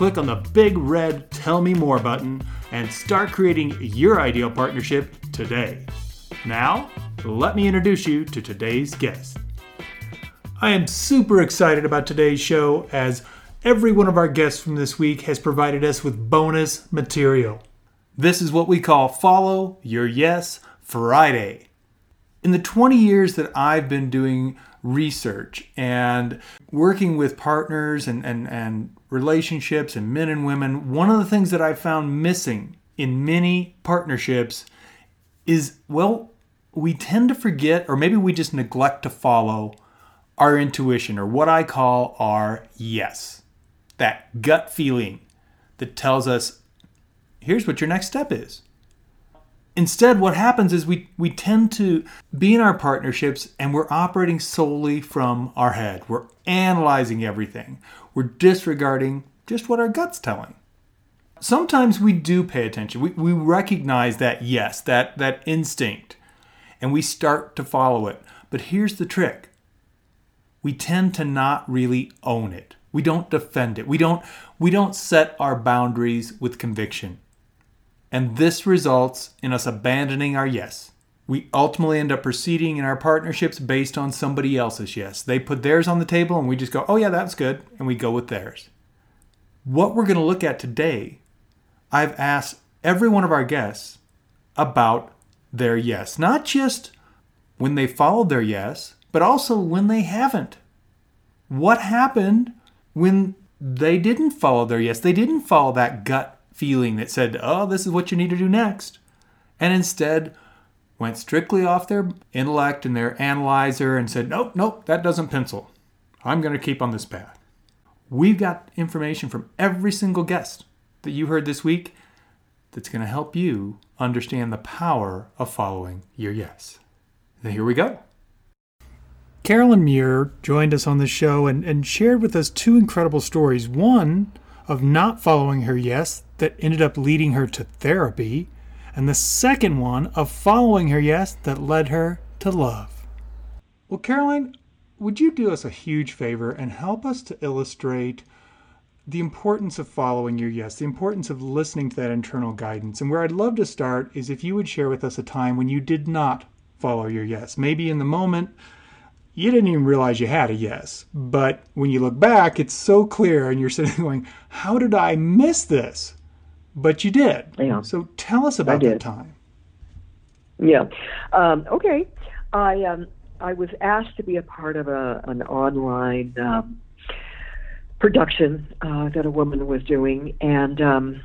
click on the big red Tell Me More button, and start creating your ideal partnership today. Now, let me introduce you to today's guest. I am super excited about today's show as every one of our guests from this week has provided us with bonus material. This is what we call Follow Your Yes Friday. In the 20 years that I've been doing research and working with partners and, and, and relationships and men and women, one of the things that I've found missing in many partnerships is, well, we tend to forget, or maybe we just neglect to follow our intuition, or what I call our yes. That gut feeling that tells us, here's what your next step is. Instead, what happens is we, we tend to be in our partnerships and we're operating solely from our head. We're analyzing everything, we're disregarding just what our gut's telling. Sometimes we do pay attention. We, we recognize that yes, that, that instinct, and we start to follow it. But here's the trick we tend to not really own it. We don't defend it. We don't we don't set our boundaries with conviction. And this results in us abandoning our yes. We ultimately end up proceeding in our partnerships based on somebody else's yes. They put theirs on the table and we just go, "Oh yeah, that's good," and we go with theirs. What we're going to look at today, I've asked every one of our guests about their yes, not just when they followed their yes, but also when they haven't. What happened when they didn't follow their yes? They didn't follow that gut feeling that said, oh, this is what you need to do next. And instead went strictly off their intellect and their analyzer and said, nope, nope, that doesn't pencil. I'm going to keep on this path. We've got information from every single guest that you heard this week that's going to help you understand the power of following your yes. Now, here we go. Carolyn Muir joined us on the show and, and shared with us two incredible stories. One of not following her yes that ended up leading her to therapy, and the second one of following her yes that led her to love. Well, Caroline, would you do us a huge favor and help us to illustrate the importance of following your yes, the importance of listening to that internal guidance? And where I'd love to start is if you would share with us a time when you did not follow your yes. Maybe in the moment, you didn't even realize you had a yes. But when you look back, it's so clear, and you're sitting going, How did I miss this? But you did. Yeah. So tell us about that time. Yeah. Um, okay. I um, I was asked to be a part of a an online um, production uh, that a woman was doing, and um,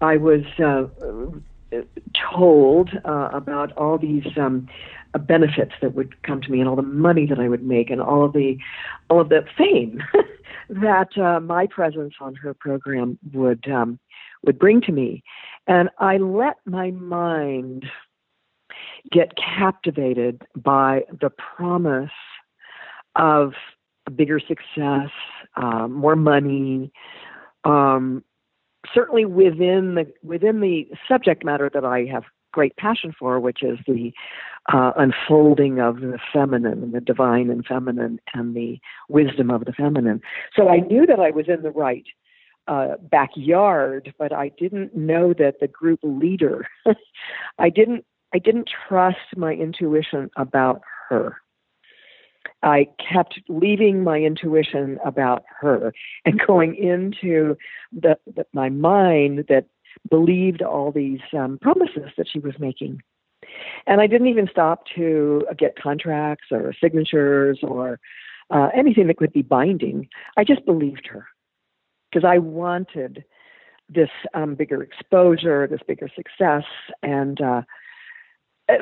I was uh, told uh, about all these um, benefits that would come to me, and all the money that I would make, and all of the all of the fame that uh, my presence on her program would um, would bring to me, and I let my mind get captivated by the promise of bigger success, uh, more money, um, certainly within the within the subject matter that I have great passion for, which is the uh, unfolding of the feminine and the divine and feminine and the wisdom of the feminine. So I knew that I was in the right uh, backyard, but I didn't know that the group leader. I didn't. I didn't trust my intuition about her. I kept leaving my intuition about her and going into the, the my mind that believed all these um, promises that she was making. And I didn't even stop to get contracts or signatures or uh, anything that could be binding. I just believed her because I wanted this um, bigger exposure, this bigger success, and uh,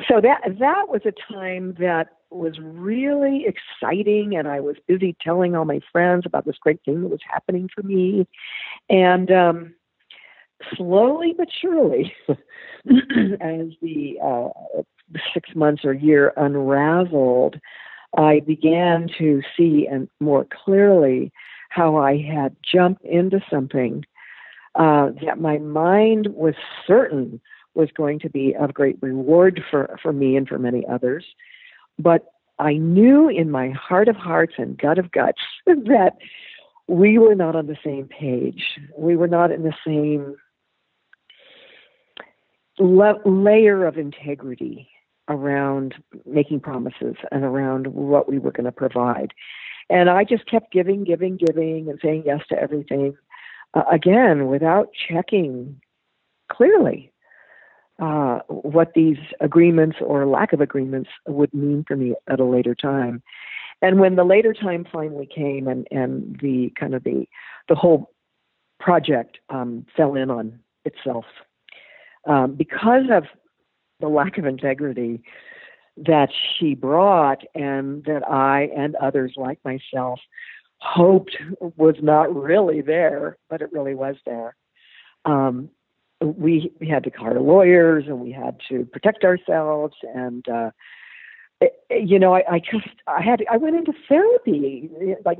so that that was a time that was really exciting and I was busy telling all my friends about this great thing that was happening for me. And um slowly but surely, as the uh, six months or year unraveled, I began to see and more clearly how I had jumped into something uh, that my mind was certain was going to be of great reward for, for me and for many others. But I knew in my heart of hearts and gut of guts that we were not on the same page. We were not in the same le- layer of integrity around making promises and around what we were going to provide. And I just kept giving, giving, giving, and saying yes to everything. Uh, again, without checking clearly uh, what these agreements or lack of agreements would mean for me at a later time. And when the later time finally came, and and the kind of the the whole project um, fell in on itself um, because of the lack of integrity that she brought, and that I and others like myself hoped was not really there, but it really was there. Um, we we had to hire lawyers and we had to protect ourselves and uh you know I, I just i had i went into therapy like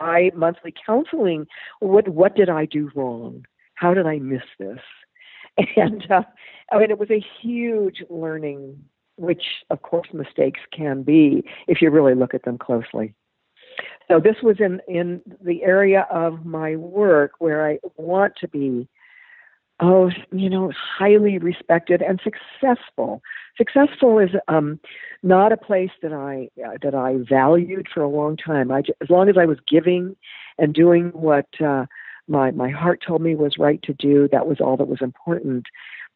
i monthly counseling. What what did i do wrong? How did i miss this? And uh, i mean it was a huge learning which of course mistakes can be if you really look at them closely so this was in in the area of my work where i want to be oh, you know, highly respected and successful. Successful is um, not a place that I uh, that I valued for a long time. I, as long as I was giving and doing what uh, my my heart told me was right to do, that was all that was important.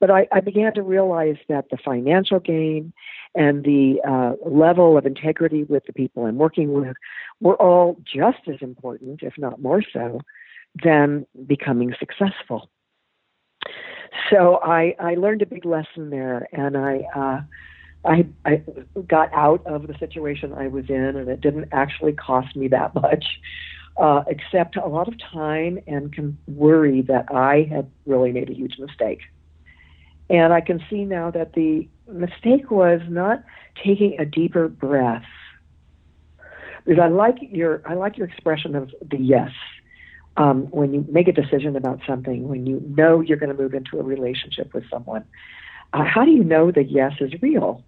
But I, I began to realize that the financial gain and the uh, level of integrity with the people I'm working with were all just as important, if not more so, than becoming successful so I I learned a big lesson there, and I uh, I I got out of the situation I was in, and it didn't actually cost me that much, uh, except a lot of time and worry that I had really made a huge mistake. And I can see now that the mistake was not taking a deeper breath. Because I like your I like your expression of the yes um, when you make a decision about something, when you know you're going to move into a relationship with someone, uh, how do you know that yes is real?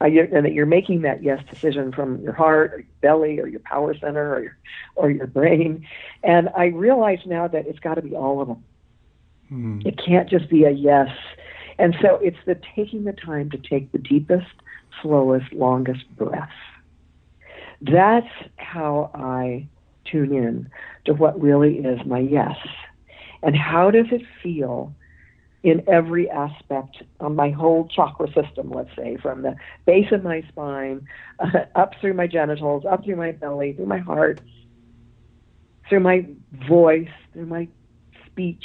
Uh, and that you're making that yes decision from your heart or your belly or your power center or your, or your brain. And I realize now that it's got to be all of them. Mm. It can't just be a yes. And so it's the taking the time to take the deepest, slowest, longest breath. That's how I tune in to what really is my yes. And how does it feel in every aspect of my whole chakra system, let's say, from the base of my spine, uh, up through my genitals, up through my belly, through my heart, through my voice, through my speech,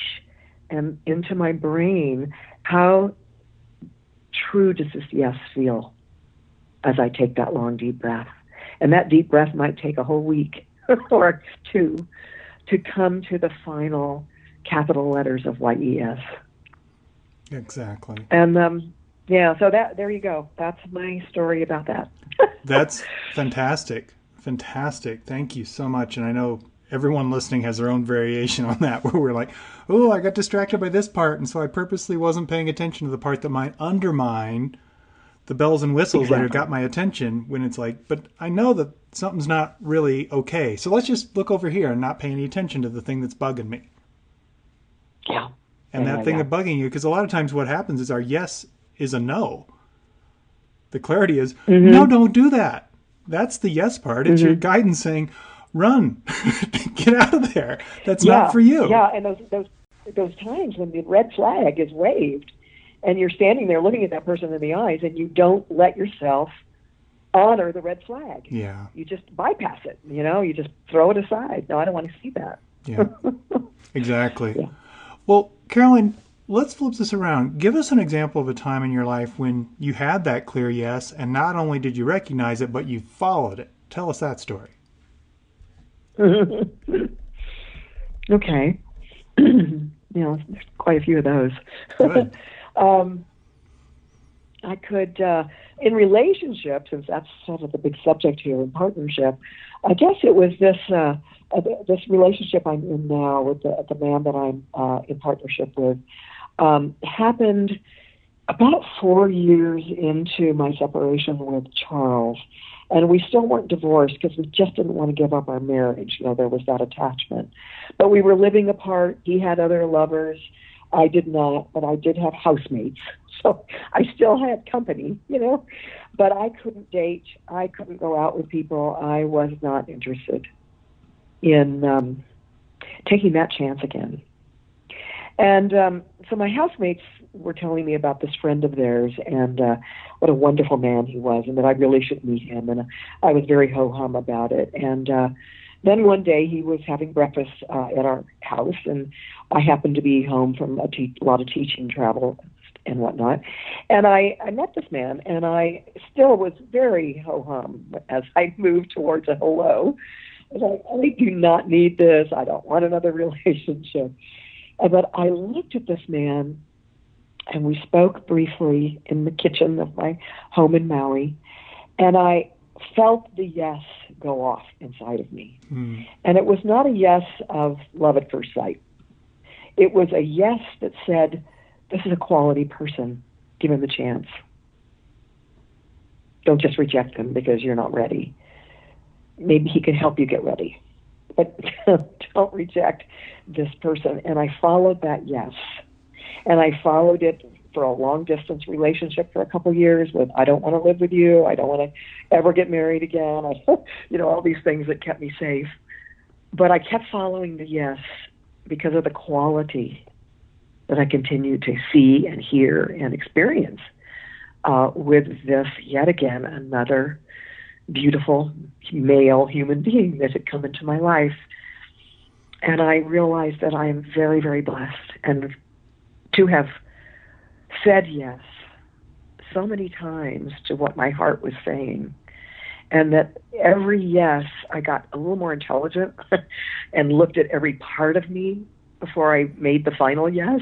and into my brain. How true does this yes feel as I take that long, deep breath? And that deep breath might take a whole week or two to come to the final capital letters of YES. Exactly. And um, yeah, so that there you go. That's my story about that. That's fantastic. Fantastic. Thank you so much. And I know everyone listening has their own variation on that where we're like, oh, I got distracted by this part. And so I purposely wasn't paying attention to the part that might undermine the bells and whistles exactly. that have got my attention when it's like, but I know that something's not really okay. So let's just look over here and not pay any attention to the thing that's bugging me. Yeah. And yeah, that thing yeah. that's bugging you, because a lot of times what happens is our yes is a no. The clarity is, mm-hmm. no, don't do that. That's the yes part. It's mm-hmm. your guidance saying, run, get out of there. That's yeah, not for you. Yeah, and those, those, those times when the red flag is waved, and you're standing there looking at that person in the eyes and you don't let yourself honor the red flag. Yeah. You just bypass it, you know, you just throw it aside. No, I don't want to see that. Yeah. exactly. Yeah. Well, Carolyn, let's flip this around. Give us an example of a time in your life when you had that clear yes, and not only did you recognize it, but you followed it. Tell us that story. okay. you know, there's quite a few of those. um, I could, uh, in relationships, since that's sort of the big subject here in partnership, I guess it was this uh, uh, this relationship I'm in now with the, the man that I'm uh, in partnership with um, happened about four years into my separation with Charles. And we still weren't divorced because we just didn't want to give up our marriage. You know, there was that attachment. But we were living apart. He had other lovers. I did not, but I did have housemates. So I still had company, you know, but I couldn't date. I couldn't go out with people. I was not interested in um, taking that chance again. And um, so my housemates were telling me about this friend of theirs and uh, what a wonderful man he was, and that I really should meet him. And I was very ho hum about it. And uh, then one day he was having breakfast uh, at our house, and I happened to be home from a, te- lot of teaching travel and whatnot. And I, I met this man, and I still was very ho hum as I moved towards a hello. I was like, I do not need this. I don't want another relationship. But I looked at this man and we spoke briefly in the kitchen of my home in Maui. And I felt the yes go off inside of me. Mm. And it was not a yes of love at first sight. It was a yes that said, This is a quality person. Give him the chance. Don't just reject him because you're not ready. Maybe he can help you get ready. But don't reject this person. And I followed that yes. And I followed it for a long distance relationship for a couple of years with I don't want to live with you, I don't want to ever get married again, I, you know, all these things that kept me safe. But I kept following the yes because of the quality that I continued to see and hear and experience uh, with this yet again another beautiful male human being that had come into my life. And I realized that I am very, very blessed and to have said yes so many times to what my heart was saying. And that every yes, I got a little more intelligent and looked at every part of me before I made the final yes.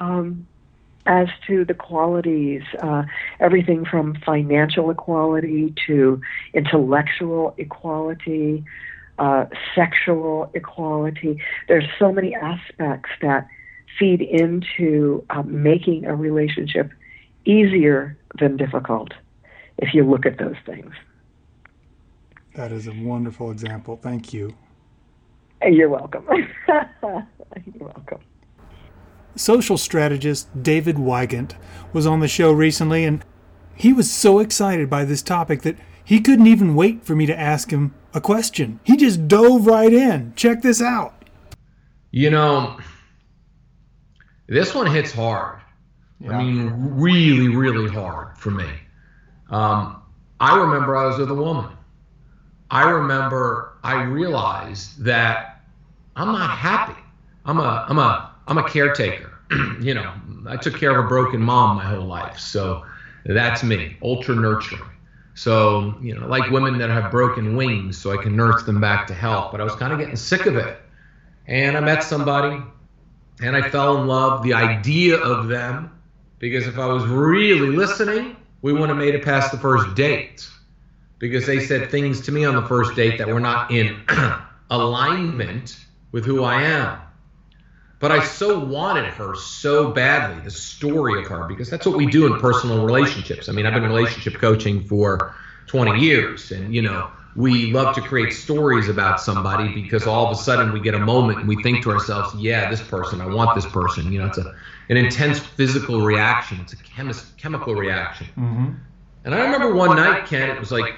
Um, as to the qualities, uh, everything from financial equality to intellectual equality, uh, sexual equality. There's so many aspects that feed into uh, making a relationship easier than difficult if you look at those things. That is a wonderful example. Thank you. You're welcome. You're welcome. Social strategist David Wygant was on the show recently, and he was so excited by this topic that he couldn't even wait for me to ask him a question. He just dove right in. Check this out. You know, this one hits hard. Yeah. I mean, really, really hard for me. Um, I remember I was with a woman. I remember I realized that I'm not happy. I'm a I'm a I'm a caretaker. you know, I took care of a broken mom my whole life, so that's me, ultra nurturing. So you know, like women that have broken wings, so I can nurse them back to health. But I was kind of getting sick of it, and I met somebody and I fell in love. The idea of them, because if I was really listening, we wouldn't have made it past the first date. Because they said things to me on the first date that were not in alignment with who I am. But I so wanted her so badly, the story of her, because that's what we do in personal relationships. I mean, I've been relationship coaching for 20 years, and you know, we love to create stories about somebody because all of a sudden we get a moment and we think to ourselves, yeah, this person, I want this person. You know, it's a an intense physical reaction. It's a chemis- chemical reaction. Mm-hmm. And I remember one night, Ken, it was like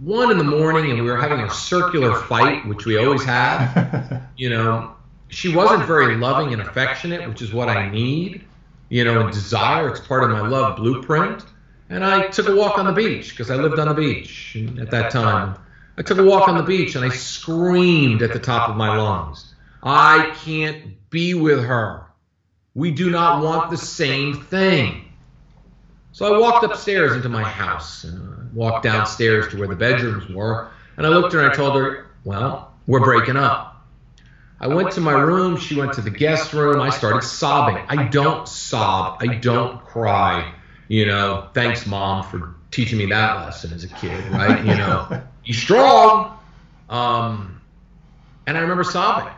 one in the morning, and we were having a circular fight, which we always have. You know, she wasn't very loving and affectionate, which is what I need. You know, and desire. It's part of my love blueprint and I took a walk on the beach because I lived on the beach at that time. I took a walk on the beach and I screamed at the top of my lungs. I can't be with her. We do not want the same thing. So I walked upstairs into my house and walked downstairs to where the bedrooms were. And I looked at her and I told her, Well, we're breaking up. I went to my room. She went to the guest room. I started sobbing. I don't sob. I don't cry. You know, thanks, mom, for teaching me that lesson as a kid, right? You know, you strong. Um, and I remember sobbing.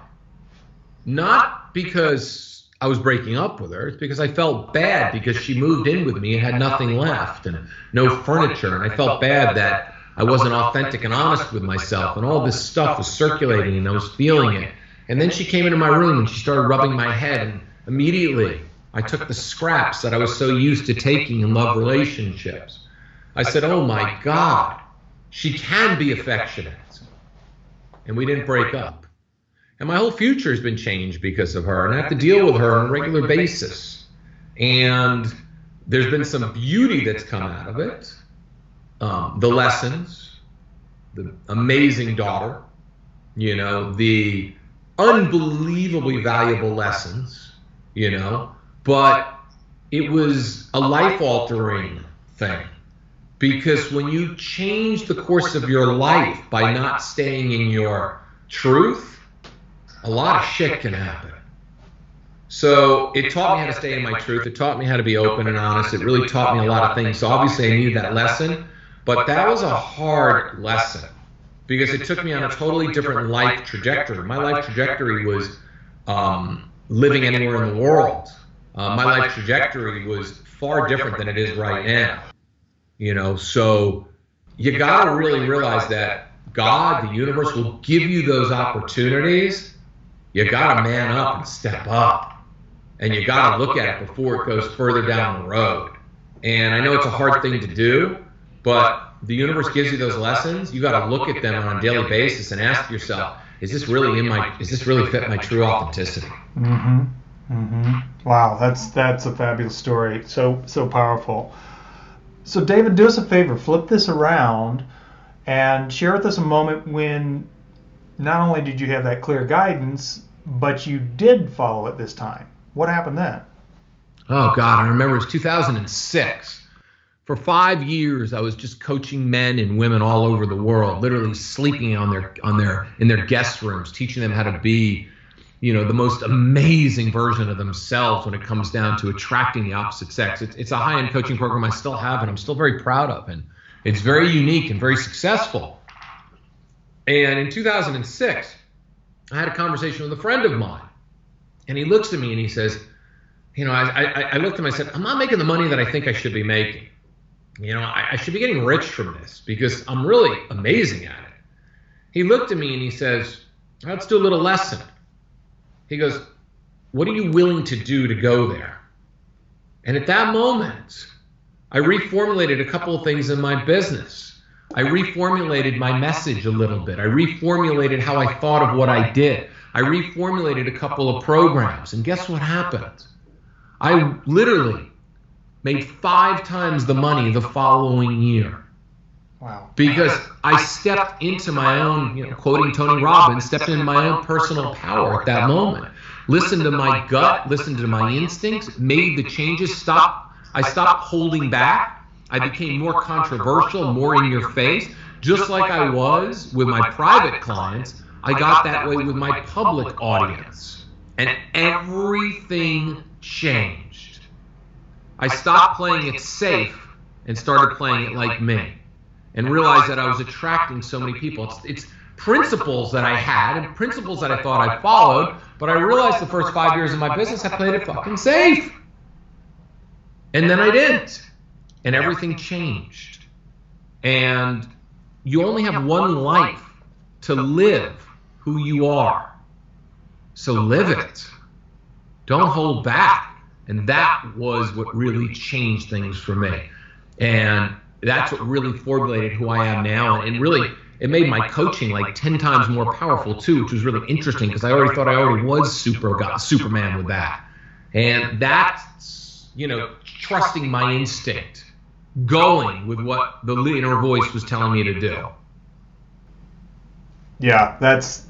Not because I was breaking up with her, it's because I felt bad because she moved in with me and had nothing left and no furniture. And I felt bad that I wasn't authentic and honest with myself. And all this stuff was circulating and I was feeling it. And then she came into my room and she started rubbing my head. And immediately I took the scraps that I was so used to taking in love relationships. I said, Oh my God, she can be affectionate. And we didn't break up. And my whole future has been changed because of her. And I have to deal with her on a regular basis. And there's been some beauty that's come out of it. Um, the lessons, the amazing daughter, you know, the unbelievably valuable lessons, you know, but it was a life altering thing. Because when you change the course of your life by not staying in your truth, a lot of shit can happen. So it taught me how to stay in my truth. It taught me how to be open and honest. It really taught me a lot of things. So obviously I needed that lesson, but that was a hard lesson because it took me on a totally different life trajectory. My life trajectory was um, living anywhere in the world. Uh, my life trajectory was far different than it is right now. You know, so you got to really realize that God, the universe, will give you those opportunities. You got to man up and step up. And you got to look at it before it goes further down the road. And I know it's a hard thing to do, but the universe gives you those lessons, you got to look at them on a daily basis and ask yourself, is this really in my, is this really fit my true authenticity? Mm-hmm. Mm-hmm. Wow, that's that's a fabulous story. So so powerful. So David, do us a favor, flip this around, and share with us a moment when not only did you have that clear guidance, but you did follow it this time. What happened then? Oh God, I remember it was 2006 for five years i was just coaching men and women all over the world literally sleeping on their on their in their guest rooms teaching them how to be you know the most amazing version of themselves when it comes down to attracting the opposite sex it's, it's a high-end coaching program i still have and i'm still very proud of and it's very unique and very successful and in 2006 i had a conversation with a friend of mine and he looks at me and he says you know i, I, I looked at him i said i'm not making the money that i think i should be making you know, I, I, should be getting rich from this because I'm really amazing at it. He looked at me and he says, let's do a little lesson. He goes, what are you willing to do to go there? And at that moment, I reformulated a couple of things in my business. I reformulated my message a little bit. I reformulated how I thought of what I did. I reformulated a couple of programs. And guess what happened? I literally made five times the money the following year. Wow. Because I stepped into my own, you know, quoting Tony Robbins, stepped into my own personal power at that moment. Listened to my gut, listened to my instincts, made the changes, stop I stopped holding back. I became more controversial, more in your face, just like I was with my private clients. I got that way with my public audience. And everything changed. I stopped playing it safe and started playing it like me and realized that I was attracting so many people. It's, it's principles that I had and principles that I thought I followed, but I realized the first five years of my business I played it fucking safe. And then I didn't. And everything changed. And you only have one life to live who you are. So live it. Don't hold back. And that was what really changed things for me. And that's what really formulated who I am now. And really, it made my coaching like 10 times more powerful too, which was really interesting because I already thought I already was super got Superman with that. And that's, you know, trusting my instinct, going with what the inner voice was telling me to do. Yeah, that's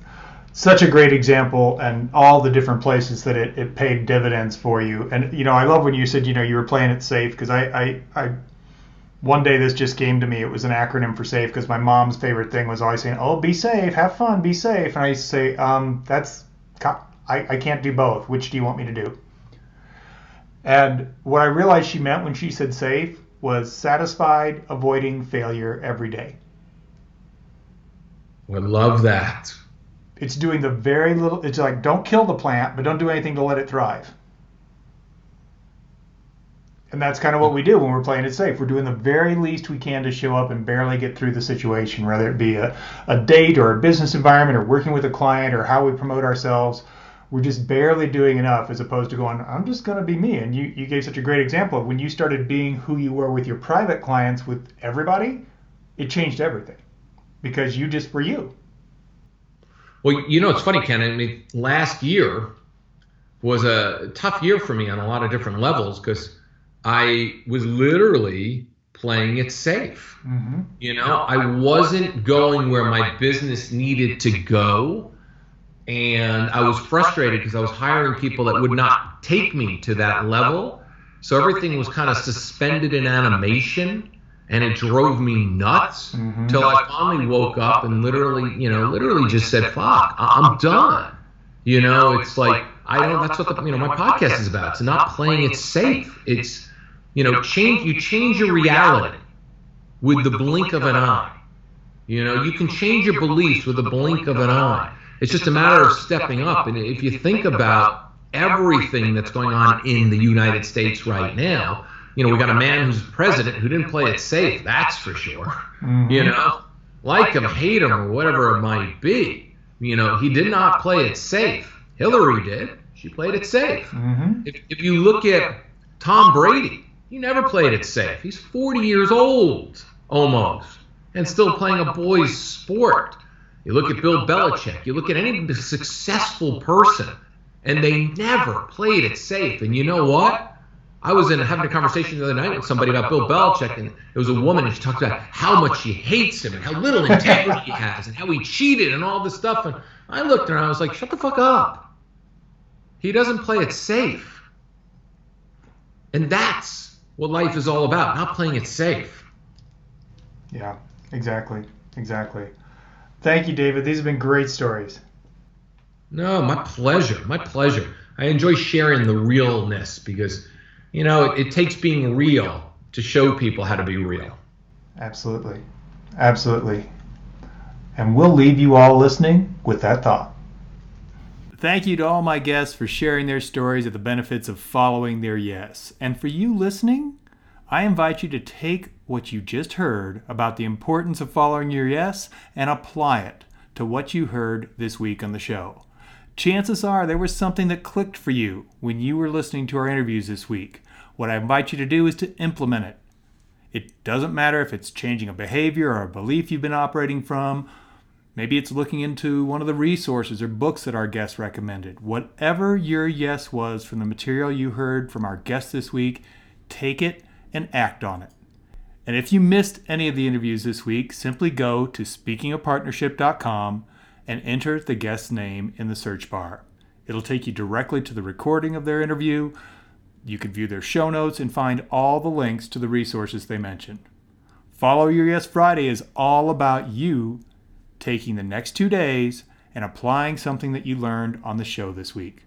such a great example and all the different places that it, it paid dividends for you. And, you know, I love when you said, you know, you were playing it safe because I, I, I, one day this just came to me. It was an acronym for safe because my mom's favorite thing was always saying, oh, be safe, have fun, be safe. And I used to say, um, that's I, I can't do both. Which do you want me to do? And what I realized she meant when she said safe was satisfied, avoiding failure every day. I love that. It's doing the very little, it's like don't kill the plant, but don't do anything to let it thrive. And that's kind of what we do when we're playing it safe. We're doing the very least we can to show up and barely get through the situation, whether it be a, a date or a business environment or working with a client or how we promote ourselves. We're just barely doing enough as opposed to going, I'm just going to be me. And you, you gave such a great example of when you started being who you were with your private clients, with everybody, it changed everything because you just were you. Well, you know, it's funny, Ken. I mean, last year was a tough year for me on a lot of different levels because I was literally playing it safe. Mm-hmm. You know, I wasn't going where my business needed to go. And I was frustrated because I was hiring people that would not take me to that level. So everything was kind of suspended in animation and it drove me nuts mm-hmm. till I finally woke up and literally, you know, literally just said, fuck, I'm done. You know, it's like, I don't, that's what the, you know, my podcast is about. It's not playing it safe. It's, you know, change you change your reality with the blink of an eye. You know, you can change your beliefs with the blink of an eye. It's just a matter of stepping up. And if you think about everything that's going on in the United States right now, you know, we got a man who's president who didn't play it safe, that's for sure. Mm-hmm. You know, like him, hate him, or whatever it might be. You know, he did not play it safe. Hillary did. She played it safe. Mm-hmm. If, if you look at Tom Brady, he never played it safe. He's 40 years old almost and still playing a boy's sport. You look at Bill Belichick, you look at any successful person, and they never played it safe. And you know what? I was in having a conversation the other night with somebody about Bill Belichick, and it was a woman, and she talked about how much she hates him and how little integrity he has and how he cheated and all this stuff. And I looked at her and I was like, shut the fuck up. He doesn't play it safe. And that's what life is all about, not playing it safe. Yeah, exactly. Exactly. Thank you, David. These have been great stories. No, my pleasure. My pleasure. I enjoy sharing the realness because, you know, it, it takes being real to show people how to be real. Absolutely. Absolutely. And we'll leave you all listening with that thought. Thank you to all my guests for sharing their stories of the benefits of following their yes. And for you listening, I invite you to take what you just heard about the importance of following your yes and apply it to what you heard this week on the show. Chances are there was something that clicked for you when you were listening to our interviews this week. What I invite you to do is to implement it. It doesn't matter if it's changing a behavior or a belief you've been operating from Maybe it's looking into one of the resources or books that our guest recommended. Whatever your yes was from the material you heard from our guest this week, take it and act on it. And if you missed any of the interviews this week, simply go to speakingofpartnership.com and enter the guest's name in the search bar. It'll take you directly to the recording of their interview. You can view their show notes and find all the links to the resources they mentioned. Follow Your Yes Friday is all about you taking the next two days and applying something that you learned on the show this week.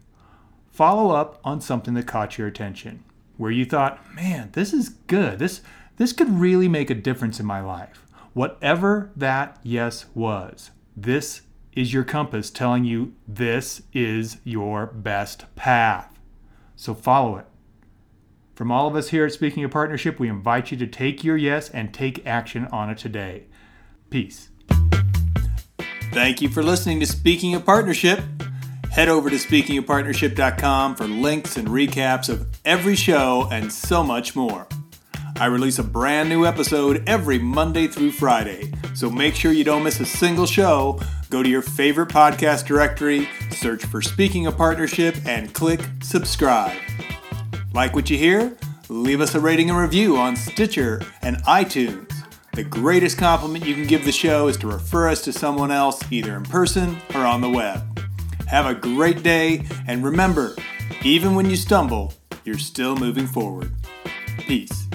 Follow up on something that caught your attention, where you thought, man, this is good. This, this could really make a difference in my life. Whatever that yes was, this is your compass telling you this is your best path. So follow it. From all of us here at Speaking of Partnership, we invite you to take your yes and take action on it today. Peace. Thank you for listening to Speaking of Partnership. Head over to speakingofpartnership.com for links and recaps of every show and so much more. I release a brand new episode every Monday through Friday, so make sure you don't miss a single show. Go to your favorite podcast directory, search for Speaking of Partnership, and click subscribe. Like what you hear? Leave us a rating and review on Stitcher and iTunes. The greatest compliment you can give the show is to refer us to someone else, either in person or on the web. Have a great day, and remember, even when you stumble, you're still moving forward. Peace.